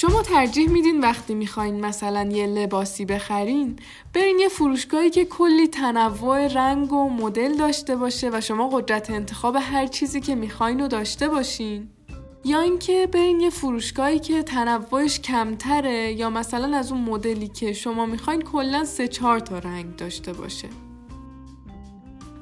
شما ترجیح میدین وقتی می‌خواین مثلا یه لباسی بخرین برین یه فروشگاهی که کلی تنوع رنگ و مدل داشته باشه و شما قدرت انتخاب هر چیزی که می‌خواین رو داشته باشین. یا اینکه برین یه فروشگاهی که تنوعش کمتره یا مثلا از اون مدلی که شما می‌خواین کلا سه چهار تا رنگ داشته باشه.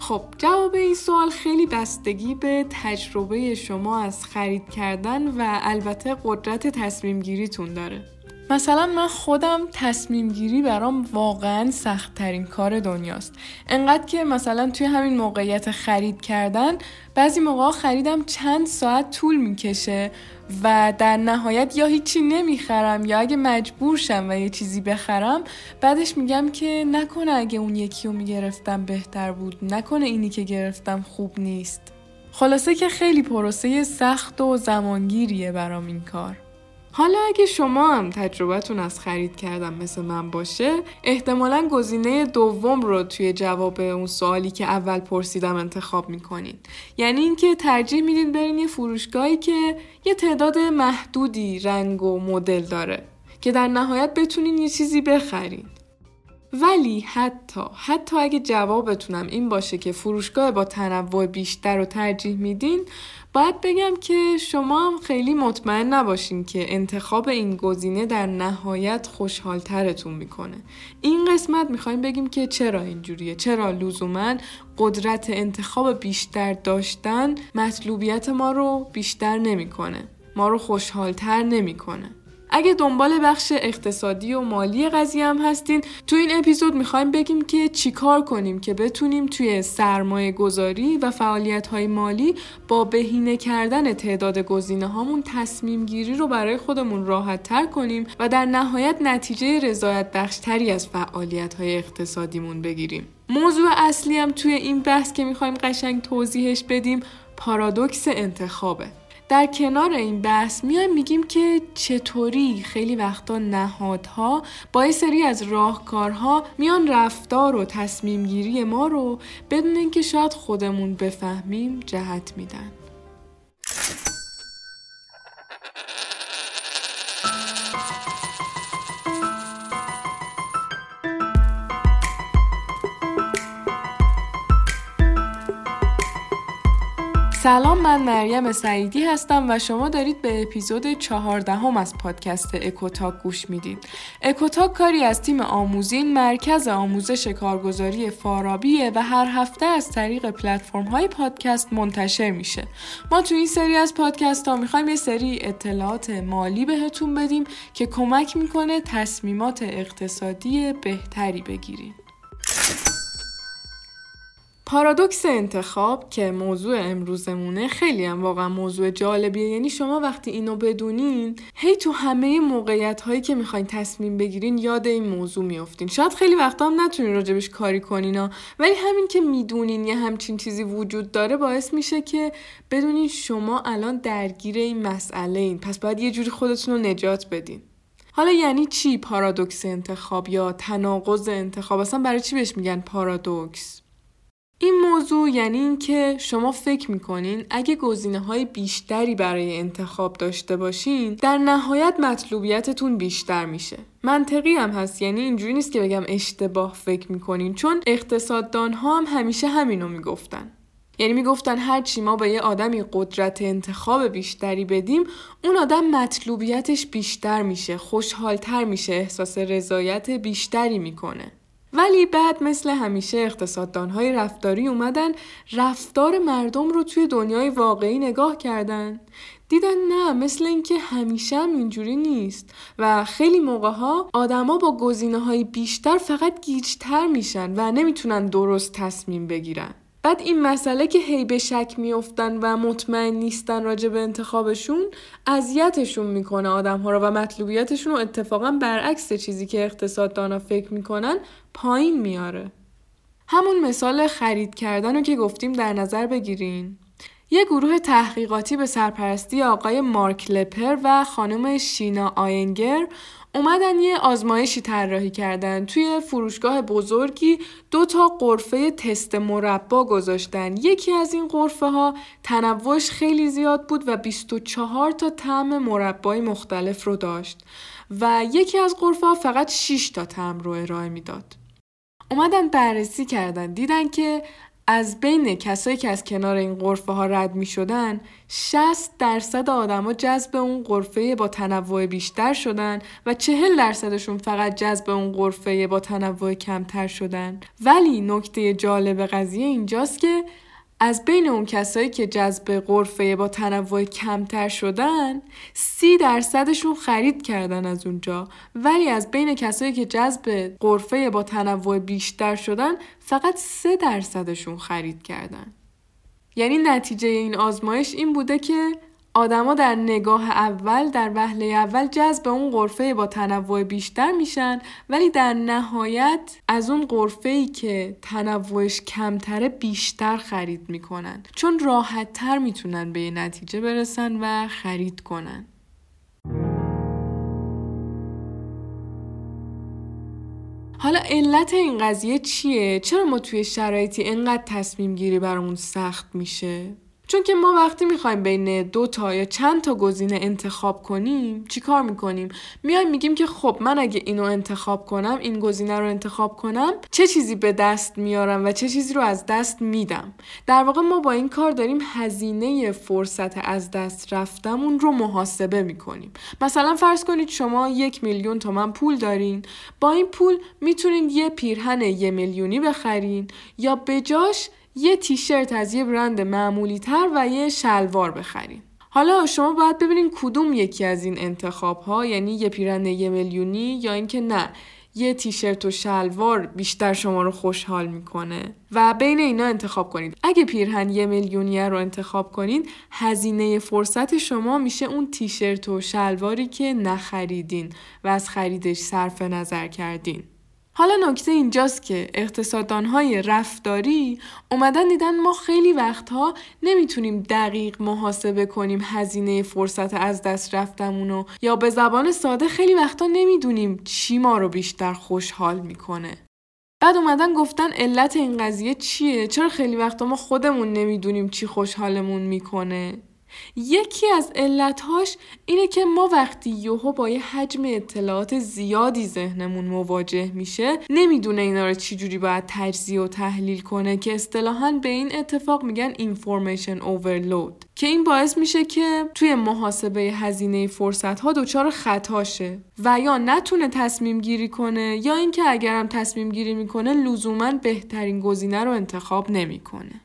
خب جواب این سوال خیلی بستگی به تجربه شما از خرید کردن و البته قدرت تصمیم گیریتون داره. مثلا من خودم تصمیم گیری برام واقعا سخت ترین کار دنیاست. انقدر که مثلا توی همین موقعیت خرید کردن بعضی موقع خریدم چند ساعت طول می‌کشه و در نهایت یا هیچی نمی‌خرم یا اگه مجبور شم و یه چیزی بخرم بعدش میگم که نکنه اگه اون یکی رو می‌گرفتم بهتر بود نکنه اینی که گرفتم خوب نیست. خلاصه که خیلی پروسه سخت و زمانگیریه برام این کار. حالا اگه شما هم تجربتون از خرید کردن مثل من باشه احتمالا گزینه دوم رو توی جواب اون سوالی که اول پرسیدم انتخاب می‌کنین یعنی اینکه ترجیح میدین برین یه فروشگاهی که یه تعداد محدودی رنگ و مدل داره که در نهایت بتونین یه چیزی بخرین ولی حتی حتی اگه جوابتونم این باشه که فروشگاه با تنوع بیشتر رو ترجیح میدین باید بگم که شما هم خیلی مطمئن نباشین که انتخاب این گزینه در نهایت خوشحالترتون می‌کنه. این قسمت می‌خوایم بگیم که چرا اینجوریه؟ چرا لزوما قدرت انتخاب بیشتر داشتن مطلوبیت ما رو بیشتر نمی‌کنه ما رو خوشحالتر نمی‌کنه؟ اگه دنبال بخش اقتصادی و مالی قضیه هم هستین تو این اپیزود می‌خوایم بگیم که چیکار کنیم که بتونیم توی سرمایه گذاری و فعالیت های مالی با بهینه کردن تعداد گزینه هامون تصمیم گیری رو برای خودمون راحت تر کنیم و در نهایت نتیجه رضایت بخشتری از فعالیت های اقتصادیمون بگیریم. موضوع اصلی هم توی این بحث که می‌خوایم قشنگ توضیحش بدیم پارادوکس انتخابه. در کنار این بحث میایم میگیم که چطوری خیلی وقتا نهادها با یه سری از راهکارها میان رفتار و تصمیم گیری ما رو بدون اینکه شاید خودمون بفهمیم جهت میدن. سلام من مریم سعیدی هستم و شما دارید به اپیزود چهاردهم از پادکست اکوتاک گوش می‌دید. اکوتاک کاری از تیم آموزین مرکز آموزش کارگزاری فارابیه و هر هفته از طریق پلتفرم های پادکست منتشر میشه. ما تو این سری از پادکست ها می‌خوایم یه سری اطلاعات مالی بهتون بدیم که کمک می‌کنه تصمیمات اقتصادی بهتری بگیریم. پارادوکس انتخاب که موضوع امروزمونه خیلی هم واقعا موضوع جالبیه. یعنی شما وقتی اینو بدونین هی تو همه موقعیت هایی که می‌خواین تصمیم بگیرین یاد این موضوع میافتین. شاید خیلی وقتا هم نتونین راجبش کاری کنین ولی همین که می‌دونین یه همچین چیزی وجود داره باعث میشه که بدونین شما الان درگیر این مسئله این. پس باید یه جوری خودتون رو نجات بدین. حالا یعنی چی پارادوکس انتخاب یا تناقض انتخاب؟ اصلا برای چی بهش میگن پارادوکس؟ این موضوع یعنی اینکه شما فکر می‌کنین اگه گزینه های بیشتری برای انتخاب داشته باشین در نهایت مطلوبیتتون بیشتر میشه. منطقی هم هست یعنی اینجوری نیست که بگم اشتباه فکر می‌کنین چون اقتصاددان ها هم همیشه همینو می‌گفتن. یعنی می‌گفتن هر چی ما به یه آدمی قدرت انتخاب بیشتری بدیم اون آدم مطلوبیتش بیشتر میشه خوشحالتر میشه احساس رضایت بیشتری می‌کنه. ولی بعد مثل همیشه اقتصاددانهای رفتاری اومدن رفتار مردم رو توی دنیای واقعی نگاه کردن. دیدن نه مثل اینکه همیشه هم اینجوری نیست. و خیلی موقع ها آدما با گزینه های بیشتر فقط گیجتر میشن و نمی‌تونن درست تصمیم بگیرن. بعد این مسئله که هی به شک میافتن و مطمئن نیستن راجع به انتخابشون اذیتشون می‌کنه آدم ها رو و مطلوبیتشون رو. اتفاقا برعکس چیزی که اقتصاددانا فکر می‌کنن پایین میاره. همون مثال خرید کردن رو که گفتیم در نظر بگیرین. یه گروه تحقیقاتی به سرپرستی آقای مارک لپر و خانم شینا آینگر اومدن یه آزمایشی طراحی کردن. توی فروشگاه بزرگی دو تا قرفه تست مربا گذاشتن. یکی از این قرفه ها تنوعش خیلی زیاد بود و 24 تا طعم مربای مختلف رو داشت و یکی از قرفه ها فقط 6 تا طعم رو ارائه می‌داد. اومدن بررسی کردن. دیدن که از بین کسایی که از کنار این قرفه ها رد می شدن 60 درصد آدما جذب اون قرفه با تنوع بیشتر شدن و 40 درصدشون فقط جذب اون قرفه با تنوع کمتر شدن. ولی نکته جالب قضیه اینجاست که از بین اون کسایی که جذب قرفه با تنوع کمتر شدن سی درصدشون خرید کردن از اونجا. ولی از بین کسایی که جذب قرفه با تنوع بیشتر شدن فقط سه درصدشون خرید کردن. یعنی نتیجه این آزمایش این بوده که آدما در نگاه اول در وهله اول جذب اون قرفه با تنوع بیشتر میشن ولی در نهایت از اون قرفه ای که تنوعش کمتره بیشتر خرید می‌کنن چون راحت تر می‌تونن به نتیجه برسن و خرید کنن حالا علت این قضیه چیه؟ چرا ما توی شرایطی انقدر تصمیم گیری برامون سخت میشه؟ چون که ما وقتی می‌خوایم بین دو تا یا چند تا گزینه انتخاب کنیم چیکار می‌کنیم؟ میایم میگیم که خب من اگه اینو انتخاب کنم این گزینه رو انتخاب کنم چه چیزی به دست میارم و چه چیزی رو از دست میدم؟ در واقع ما با این کار داریم هزینه فرصت از دست رفتمون رو محاسبه می‌کنیم. مثلا فرض کنید شما یک میلیون تومن پول دارین. با این پول می‌تونید یه پیرهن یه میلیونی بخرین یا بجاش یه تیشرت از یه برند معمولی تر و یه شلوار بخرین. حالا شما باید ببینین کدوم یکی از این انتخاب ها یعنی یه پیرن یه میلیونی یا اینکه نه یه تیشرت و شلوار بیشتر شما رو خوشحال می‌کنه. و بین اینا انتخاب کنید اگه پیرهن یه میلیونی رو انتخاب کنید هزینه فرصت شما میشه اون تیشرت و شلواری که نخریدین و از خریدش صرف نظر کردین. حالا نکته اینجاست که اقتصاددانهای رفتاری اومدن دیدن ما خیلی وقتها نمی‌تونیم دقیق محاسبه کنیم هزینه فرصت از دست رفتمونو یا به زبان ساده خیلی وقتا نمی‌دونیم چی ما رو بیشتر خوشحال می‌کنه. بعد اومدن گفتن علت این قضیه چیه؟ چرا خیلی وقتا ما خودمون نمی‌دونیم چی خوشحالمون می‌کنه؟ یکی از علتهاش اینه که ما وقتی یوهو با یه حجم اطلاعات زیادی ذهنمون مواجه میشه نمی‌دونه اینا رو چجوری باید تجزیه و تحلیل کنه که اصطلاحا به این اتفاق میگن information overload که این باعث میشه که توی محاسبه هزینه فرصت ها دچار خطاشه و یا نتونه تصمیم گیری کنه یا اینکه اگرم تصمیم گیری می‌کنه لزوما بهترین گزینه رو انتخاب نمی‌کنه.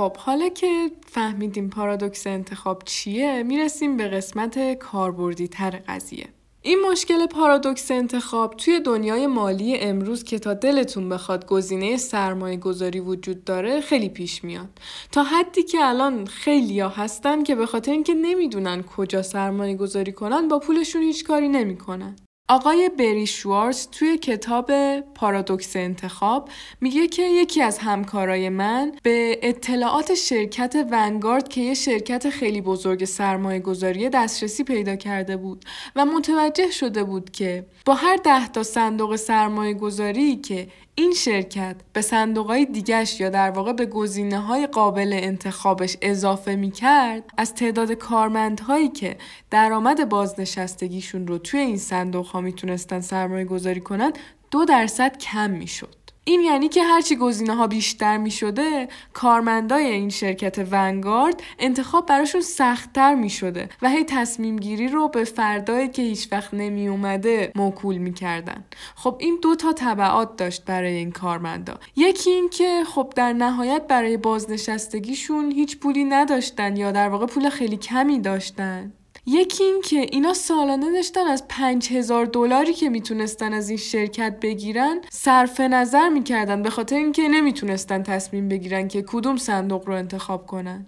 خب حالا که فهمیدیم پارادوکس انتخاب چیه می‌رسیم به قسمت کاربردی تر قضیه. این مشکل پارادوکس انتخاب توی دنیای مالی امروز که تا دلتون بخواد گزینه سرمایه گذاری وجود داره خیلی پیش میاد. تا حدی که الان خیلی ها هستن که به خاطر اینکه نمی‌دونن کجا سرمایه گذاری کنن با پولشون هیچ کاری نمی‌کنن. آقای بری شوارز توی کتاب پارادوکس انتخاب میگه که یکی از همکارای من به اطلاعات شرکت ونگارد که یه شرکت خیلی بزرگ سرمایه گذاری دسترسی پیدا کرده بود و متوجه شده بود که با هر ده تا صندوق سرمایه گذاری که این شرکت به صندوقهای دیگش یا در واقع به گزینه های قابل انتخابش اضافه می کرد از تعداد کارمندهایی که درآمد بازنشستگیشون رو توی این صندوق ها می‌تونستن سرمایه گذاری کنند دو درصد کم می شد. این یعنی که هرچی گزینه ها بیشتر می شده کارمندای این شرکت ونگارد انتخاب براشون سختتر می شده و هی تصمیم گیری رو به فردایی که هیچ وقت نمی اومده موکول می کردن. خب این دو تا طبعات داشت برای این کارمندا یکی این که خب در نهایت برای بازنشستگیشون هیچ پولی نداشتن یا در واقع پول خیلی کمی داشتن یکی این که اینا سالانه داشتن از پنج هزار دلاری که می‌تونستن از این شرکت بگیرن صرف نظر می‌کردن به خاطر اینکه نمی‌تونستن تصمیم بگیرن که کدوم صندوق رو انتخاب کنن.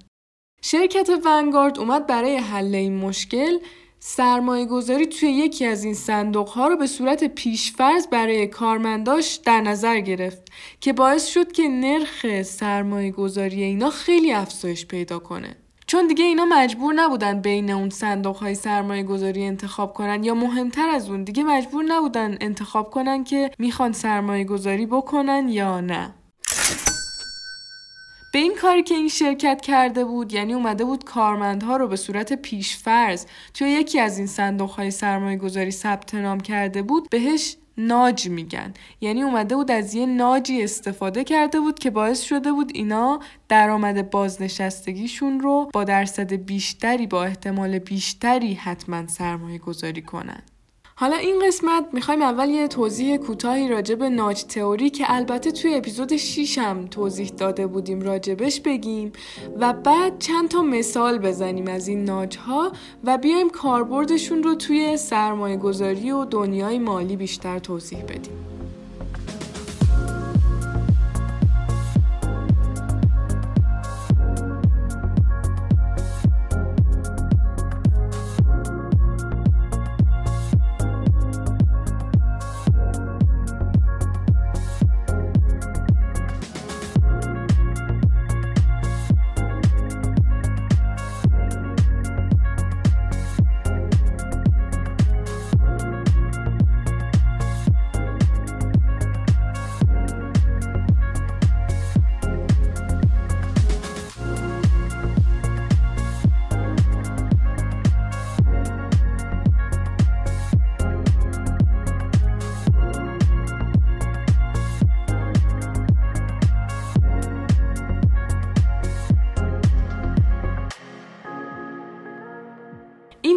شرکت ونگارد اومد برای حل این مشکل سرمایه گذاری توی یکی از این صندوق ها رو به صورت پیشفرض برای کارمنداش در نظر گرفت که باعث شد که نرخ سرمایه گذاری اینا خیلی افزایش پیدا کنه. چون دیگه اینا مجبور نبودن بین اون صندوق های سرمایه گذاری انتخاب کنن یا مهمتر از اون دیگه مجبور نبودن انتخاب کنن که می‌خوان سرمایه گذاری بکنن یا نه. به این کاری که این شرکت کرده بود یعنی اومده بود کارمندها رو به صورت پیشفرض توی یکی از این صندوق های سرمایه گذاری ثبت نام کرده بود بهش ناج میگن. یعنی اومده بود از یه ناجی استفاده کرده بود که باعث شده بود اینا درآمد بازنشستگیشون رو با درصد بیشتری با احتمال بیشتری حتما سرمایه گذاری کنن. حالا این قسمت می‌خوایم اول یه توضیح کوتاهی راجع به ناج تئوری که البته توی اپیزود 6 هم توضیح داده بودیم راجبش بگیم و بعد چند تا مثال بزنیم از این ناج ها و بیایم کاربردشون رو توی سرمایه گذاری و دنیای مالی بیشتر توضیح بدیم.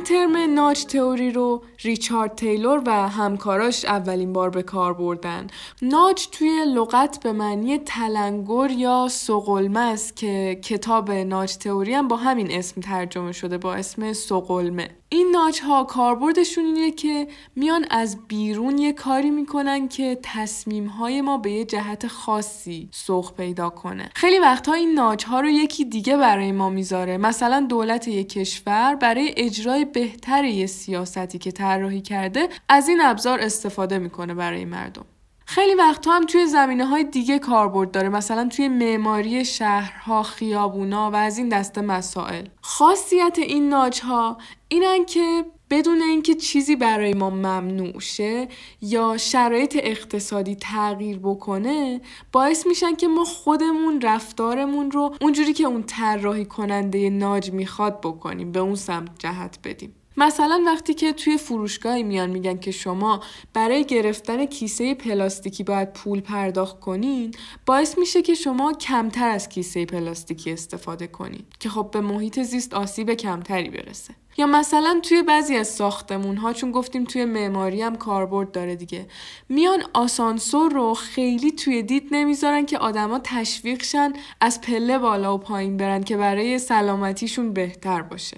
ترم ناچ تئوری رو ریچارد تیلور و همکاراش اولین بار به کار بردن. ناچ توی لغت به معنی تلنگر یا سقلمه است که کتاب ناچ تئوری هم با همین اسم ترجمه شده با اسم سقلمه. این ناچ ها کاربردشون اینه که میان از بیرون یه کاری می‌کنن که تصمیم های ما به یه جهت خاصی سوق پیدا کنه. خیلی وقتها این ناچ ها رو یکی دیگه برای ما می‌ذاره. مثلا دولت یک کشور برای اجرای بهتر یه سیاستی که طراحی کرده از این ابزار استفاده می‌کنه برای مردم. خیلی وقتها هم توی زمینه های دیگه کاربرد داره. مثلا توی معماری شهرها خیابونا و از این دسته مسائل. خاصیت این ناج ها اینن که بدون اینکه چیزی برای ما ممنوع شه یا شرایط اقتصادی تغییر بکنه باعث میشن که ما خودمون رفتارمون رو اونجوری که اون طراحی کننده ناج می‌خواد بکنیم به اون سمت جهت بدیم. مثلا وقتی که توی فروشگاهی میان میگن که شما برای گرفتن کیسه پلاستیکی باید پول پرداخت کنین باعث میشه که شما کمتر از کیسه پلاستیکی استفاده کنین که خب به محیط زیست آسیب کمتری برسه. یا مثلا توی بعضی از ساختمون ها چون گفتیم توی معماری هم کاربرد داره دیگه میان آسانسور رو خیلی توی دید نمی‌ذارن که آدما تشویق شن از پله بالا و پایین برن که برای سلامتیشون بهتر باشه.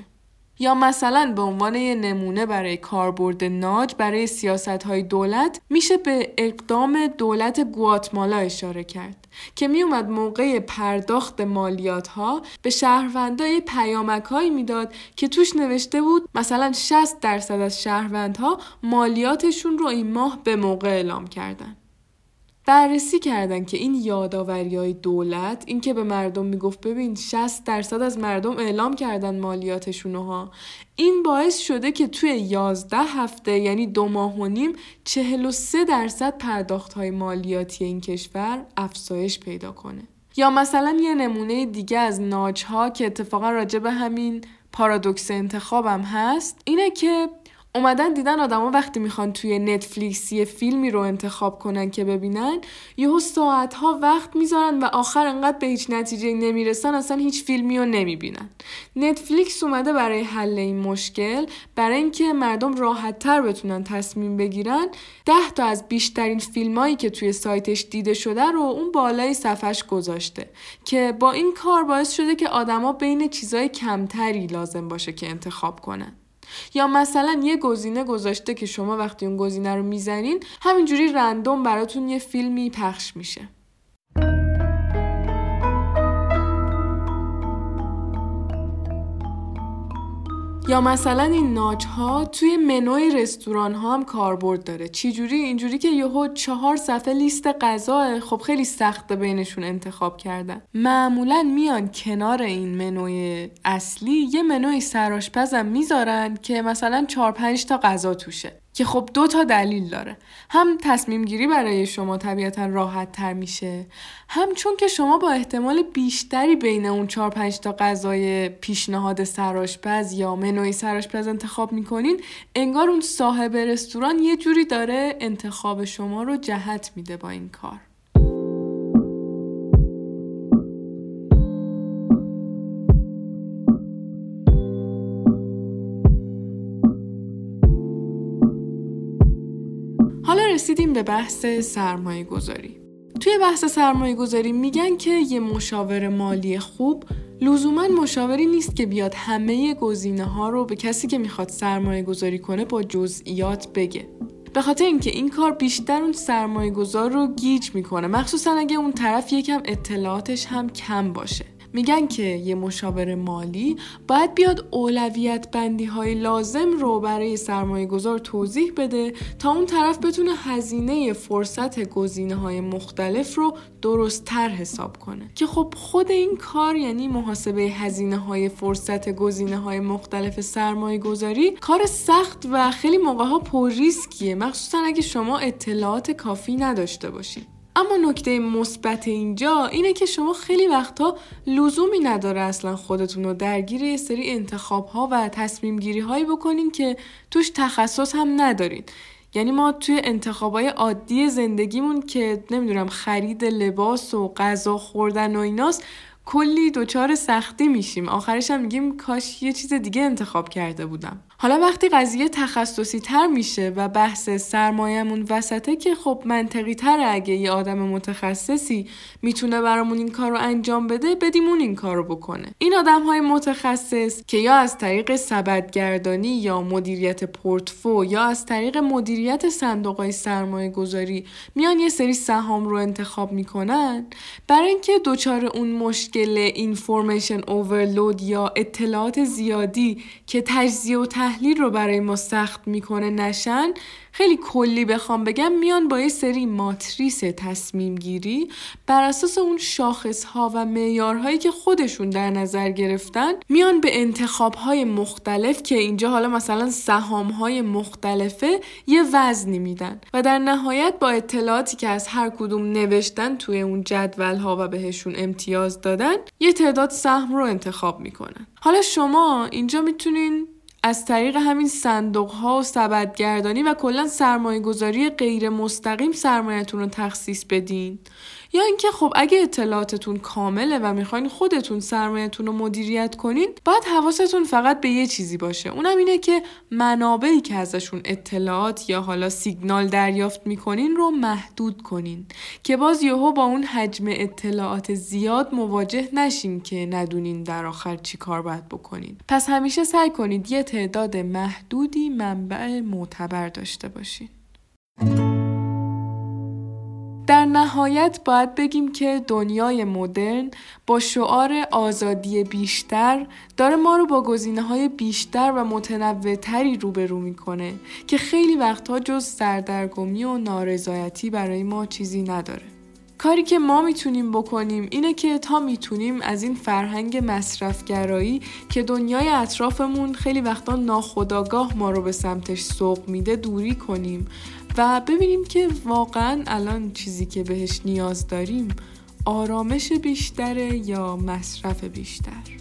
یا مثلا به عنوان یه نمونه برای کاربرد ناج برای سیاست های دولت میشه به اقدام دولت گواتمالا اشاره کرد که میومد موقع پرداخت مالیات ها به شهروندای پیامک هایی می‌داد که توش نوشته بود مثلا 60 درصد از شهروندها مالیاتشون رو این ماه به موقع اعلام کردن. بررسی کردن که این یادآوری های دولت این که به مردم می‌گفت ببین 60 درصد از مردم اعلام کردن مالیاتشون ها این باعث شده که توی 11 هفته یعنی دو ماه و نیم 43 درصد پرداخت های مالیاتی این کشور افزایش پیدا کنه. یا مثلا یه نمونه دیگه از ناج ها که اتفاقا راجع به همین پارادوکس انتخابم هست اینه که اومدن دیدن آدما وقتی می‌خوان توی نتفلیکس یه فیلمی رو انتخاب کنن که ببینن یهو ساعت ها وقت می‌ذارن و آخر انقدر به هیچ نتیجه نمی‌رسن اصلا هیچ فیلمی رو نمی‌بینن. نتفلیکس اومده برای حل این مشکل برای اینکه مردم راحت تر بتونن تصمیم بگیرن. ده تا از بیشترین فیلمایی که توی سایتش دیده شده رو اون بالای صفحش گذاشته که با این کار باعث شده که آدما بین چیزای کمتری لازم باشه که انتخاب کنن. یا مثلا یه گزینه گذاشته که شما وقتی اون گزینه رو می‌زنین همینجوری رندوم براتون یه فیلمی پخش میشه. یا مثلا این ناج ها توی منوی رستوران ها هم کاربرد داره. چجوری؟ اینجوری که یهو چهار صفحه لیست غذا خب خیلی سخته بینشون انتخاب کردن. معمولا میان کنار این منوی اصلی یه منوی سراشپزم می‌ذارن که مثلا چهار پنج تا غذا توشه. که خب دو تا دلیل داره. هم تصمیم گیری برای شما طبیعتا راحت تر میشه هم چون که شما با احتمال بیشتری بین اون چهار پنج تا غذای پیشنهاد سراشپز یا منوی سراشپز انتخاب می‌کنین انگار اون صاحب رستوران یه جوری داره انتخاب شما رو جهت میده با این کار. رسیدیم به بحث سرمایه گذاری. توی بحث سرمایه گذاری میگن که یه مشاور مالی خوب لزوما مشاوری نیست که بیاد همه گزینه ها رو به کسی که می‌خواد سرمایه گذاری کنه با جزئیات بگه. به خاطر اینکه این کار بیشتر اون سرمایه گذار رو گیج می‌کنه مخصوصا اگه اون طرف یکم اطلاعاتش هم کم باشه. میگن که یه مشاور مالی باید بیاد اولویت بندی های لازم رو برای سرمایه گذار توضیح بده تا اون طرف بتونه هزینه فرصت گزینه های مختلف رو درست تر حساب کنه. که خب خود این کار یعنی محاسبه هزینه های فرصت گزینه های مختلف سرمایه گذاری کار سخت و خیلی موقع ها پر ریسکیه مخصوصا اگه شما اطلاعات کافی نداشته باشید. اما نکته مثبت اینجا اینه که شما خیلی وقتها لزومی نداره اصلا خودتون رو درگیر یه سری انتخاب ها و تصمیم گیری هایی بکنین که توش تخصص هم ندارین. یعنی ما توی انتخابای عادی زندگیمون که نمی‌دونم خرید لباس و غذا خوردن و ایناست کلی دچار سختی میشیم. آخرش هم میگیم کاش یه چیز دیگه انتخاب کرده بودم. حالا وقتی قضیه تخصصی تر میشه و بحث سرمایهمون وسطه که خب منطقی تر اگه یه آدم متخصصی می‌تونه برامون این کار رو انجام بده بدیمون این کار رو بکنه. این آدم های متخصص که یا از طریق سبدگردانی یا مدیریت پورتفو یا از طریق مدیریت صندوق های سرمایه گذاری میان یه سری سهام رو انتخاب می‌کنن برای اینکه دچار اون مشکل اینفورمیشن اوورلود یا اطلاعات زیادی که تجزیه و تحلیل رو برای ما سخت می‌کنه نشن خیلی کلی بخوام بگم میان با یه سری ماتریس تصمیم گیری بر اساس اون شاخص ها و معیارهایی که خودشون در نظر گرفتن میان به انتخاب های مختلف که اینجا حالا مثلا سهام های مختلفه یه وزنی میدن و در نهایت با اطلاعاتی که از هر کدوم نوشتن توی اون جدول ها و بهشون امتیاز دادن یه تعداد سهم رو انتخاب می‌کنن. حالا شما اینجا می‌تونین از طریق همین صندوق ها و سبدگردانی و کلا سرمایه گذاری غیر مستقیم سرمایهتون رو تخصیص بدین. یا اینکه خب اگه اطلاعاتتون کامله و می‌خواین خودتون سرمایهتون رو مدیریت کنین باید حواستون فقط به یه چیزی باشه. اونم اینه که منابعی که ازشون اطلاعات یا حالا سیگنال دریافت می‌کنین رو محدود کنین. که باز یهو با اون حجم اطلاعات زیاد مواجه نشین که ندونین در آخر چی کار باید بکنین. پس همیشه سعی کنید یه تعداد محدودی منبع معتبر داشته باشین. در نهایت باید بگیم که دنیای مدرن با شعار آزادی بیشتر داره ما رو با گزینه های بیشتر و متنوعتری روبرو می‌کنه که خیلی وقتها جز سردرگمی و نارضایتی برای ما چیزی نداره. کاری که ما می‌تونیم بکنیم اینه که تا می‌تونیم از این فرهنگ مصرفگرایی که دنیای اطرافمون خیلی وقتا ناخداگاه ما رو به سمتش سوق میده دوری کنیم و ببینیم که واقعا الان چیزی که بهش نیاز داریم آرامش بیشتره یا مصرف بیشتر؟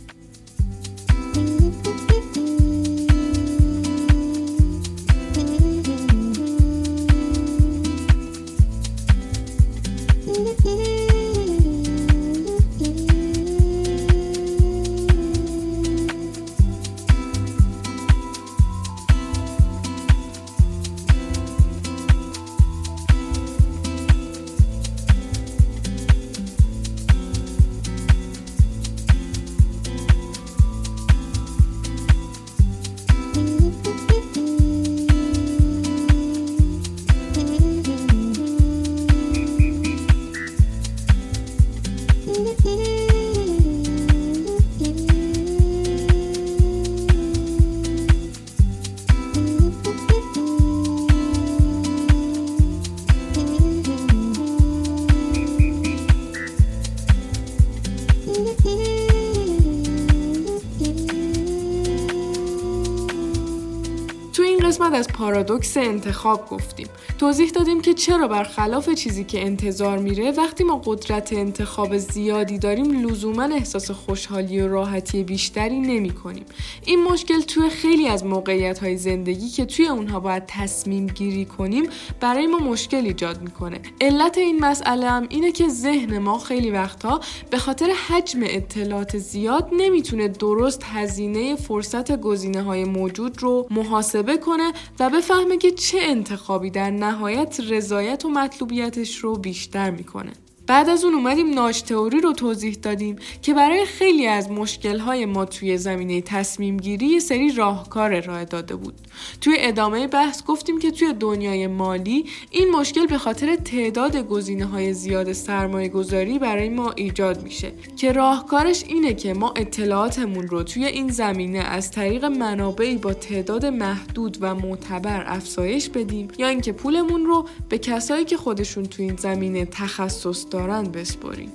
قسمت از پارادوکس انتخاب گفتیم توضیح دادیم که چرا برخلاف چیزی که انتظار میره وقتی ما قدرت انتخاب زیادی داریم لزوما احساس خوشحالی و راحتی بیشتری نمی کنیم. این مشکل توی خیلی از موقعیت های زندگی که توی اونها باید تصمیم گیری کنیم برای ما مشکل ایجاد می‌کنه علت این مسئله هم اینه که ذهن ما خیلی وقتها به خاطر حجم اطلاعات زیاد نمی‌تونه درست هزینه فرصت گزینه های موجود رو محاسبه کنه و بفهمه که چه انتخابی در نهایت رضایت و مطلوبیتش رو بیشتر می‌کنه. بعد از اون اومدیم ناج تئوری رو توضیح دادیم که برای خیلی از مشکلهای ما توی زمینه تصمیم گیری سری راهکار ارائه داده بود. توی ادامه بحث گفتیم که توی دنیای مالی این مشکل به خاطر تعداد گزینه های زیاد سرمایه گذاری برای ما ایجاد میشه که راهکارش اینه که ما اطلاعاتمون رو توی این زمینه از طریق منابعی با تعداد محدود و معتبر افزایش بدیم یا اینکه پولمون رو به کسایی که خودشون توی این زمینه تخصص دارن بسپاریم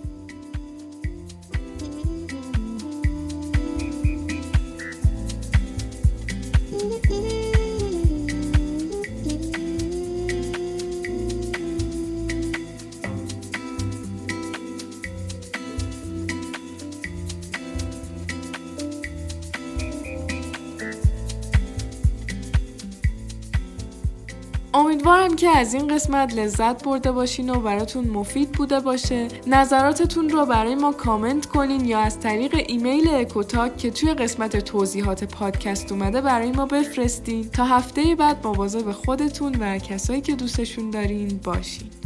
که از این قسمت لذت برده باشین و براتون مفید بوده باشه. نظراتتون رو برای ما کامنت کنین یا از طریق ایمیل اکوتاک که توی قسمت توضیحات پادکست اومده برای ما بفرستین. تا هفته بعد مواظب خودتون و کسایی که دوستشون دارین باشین.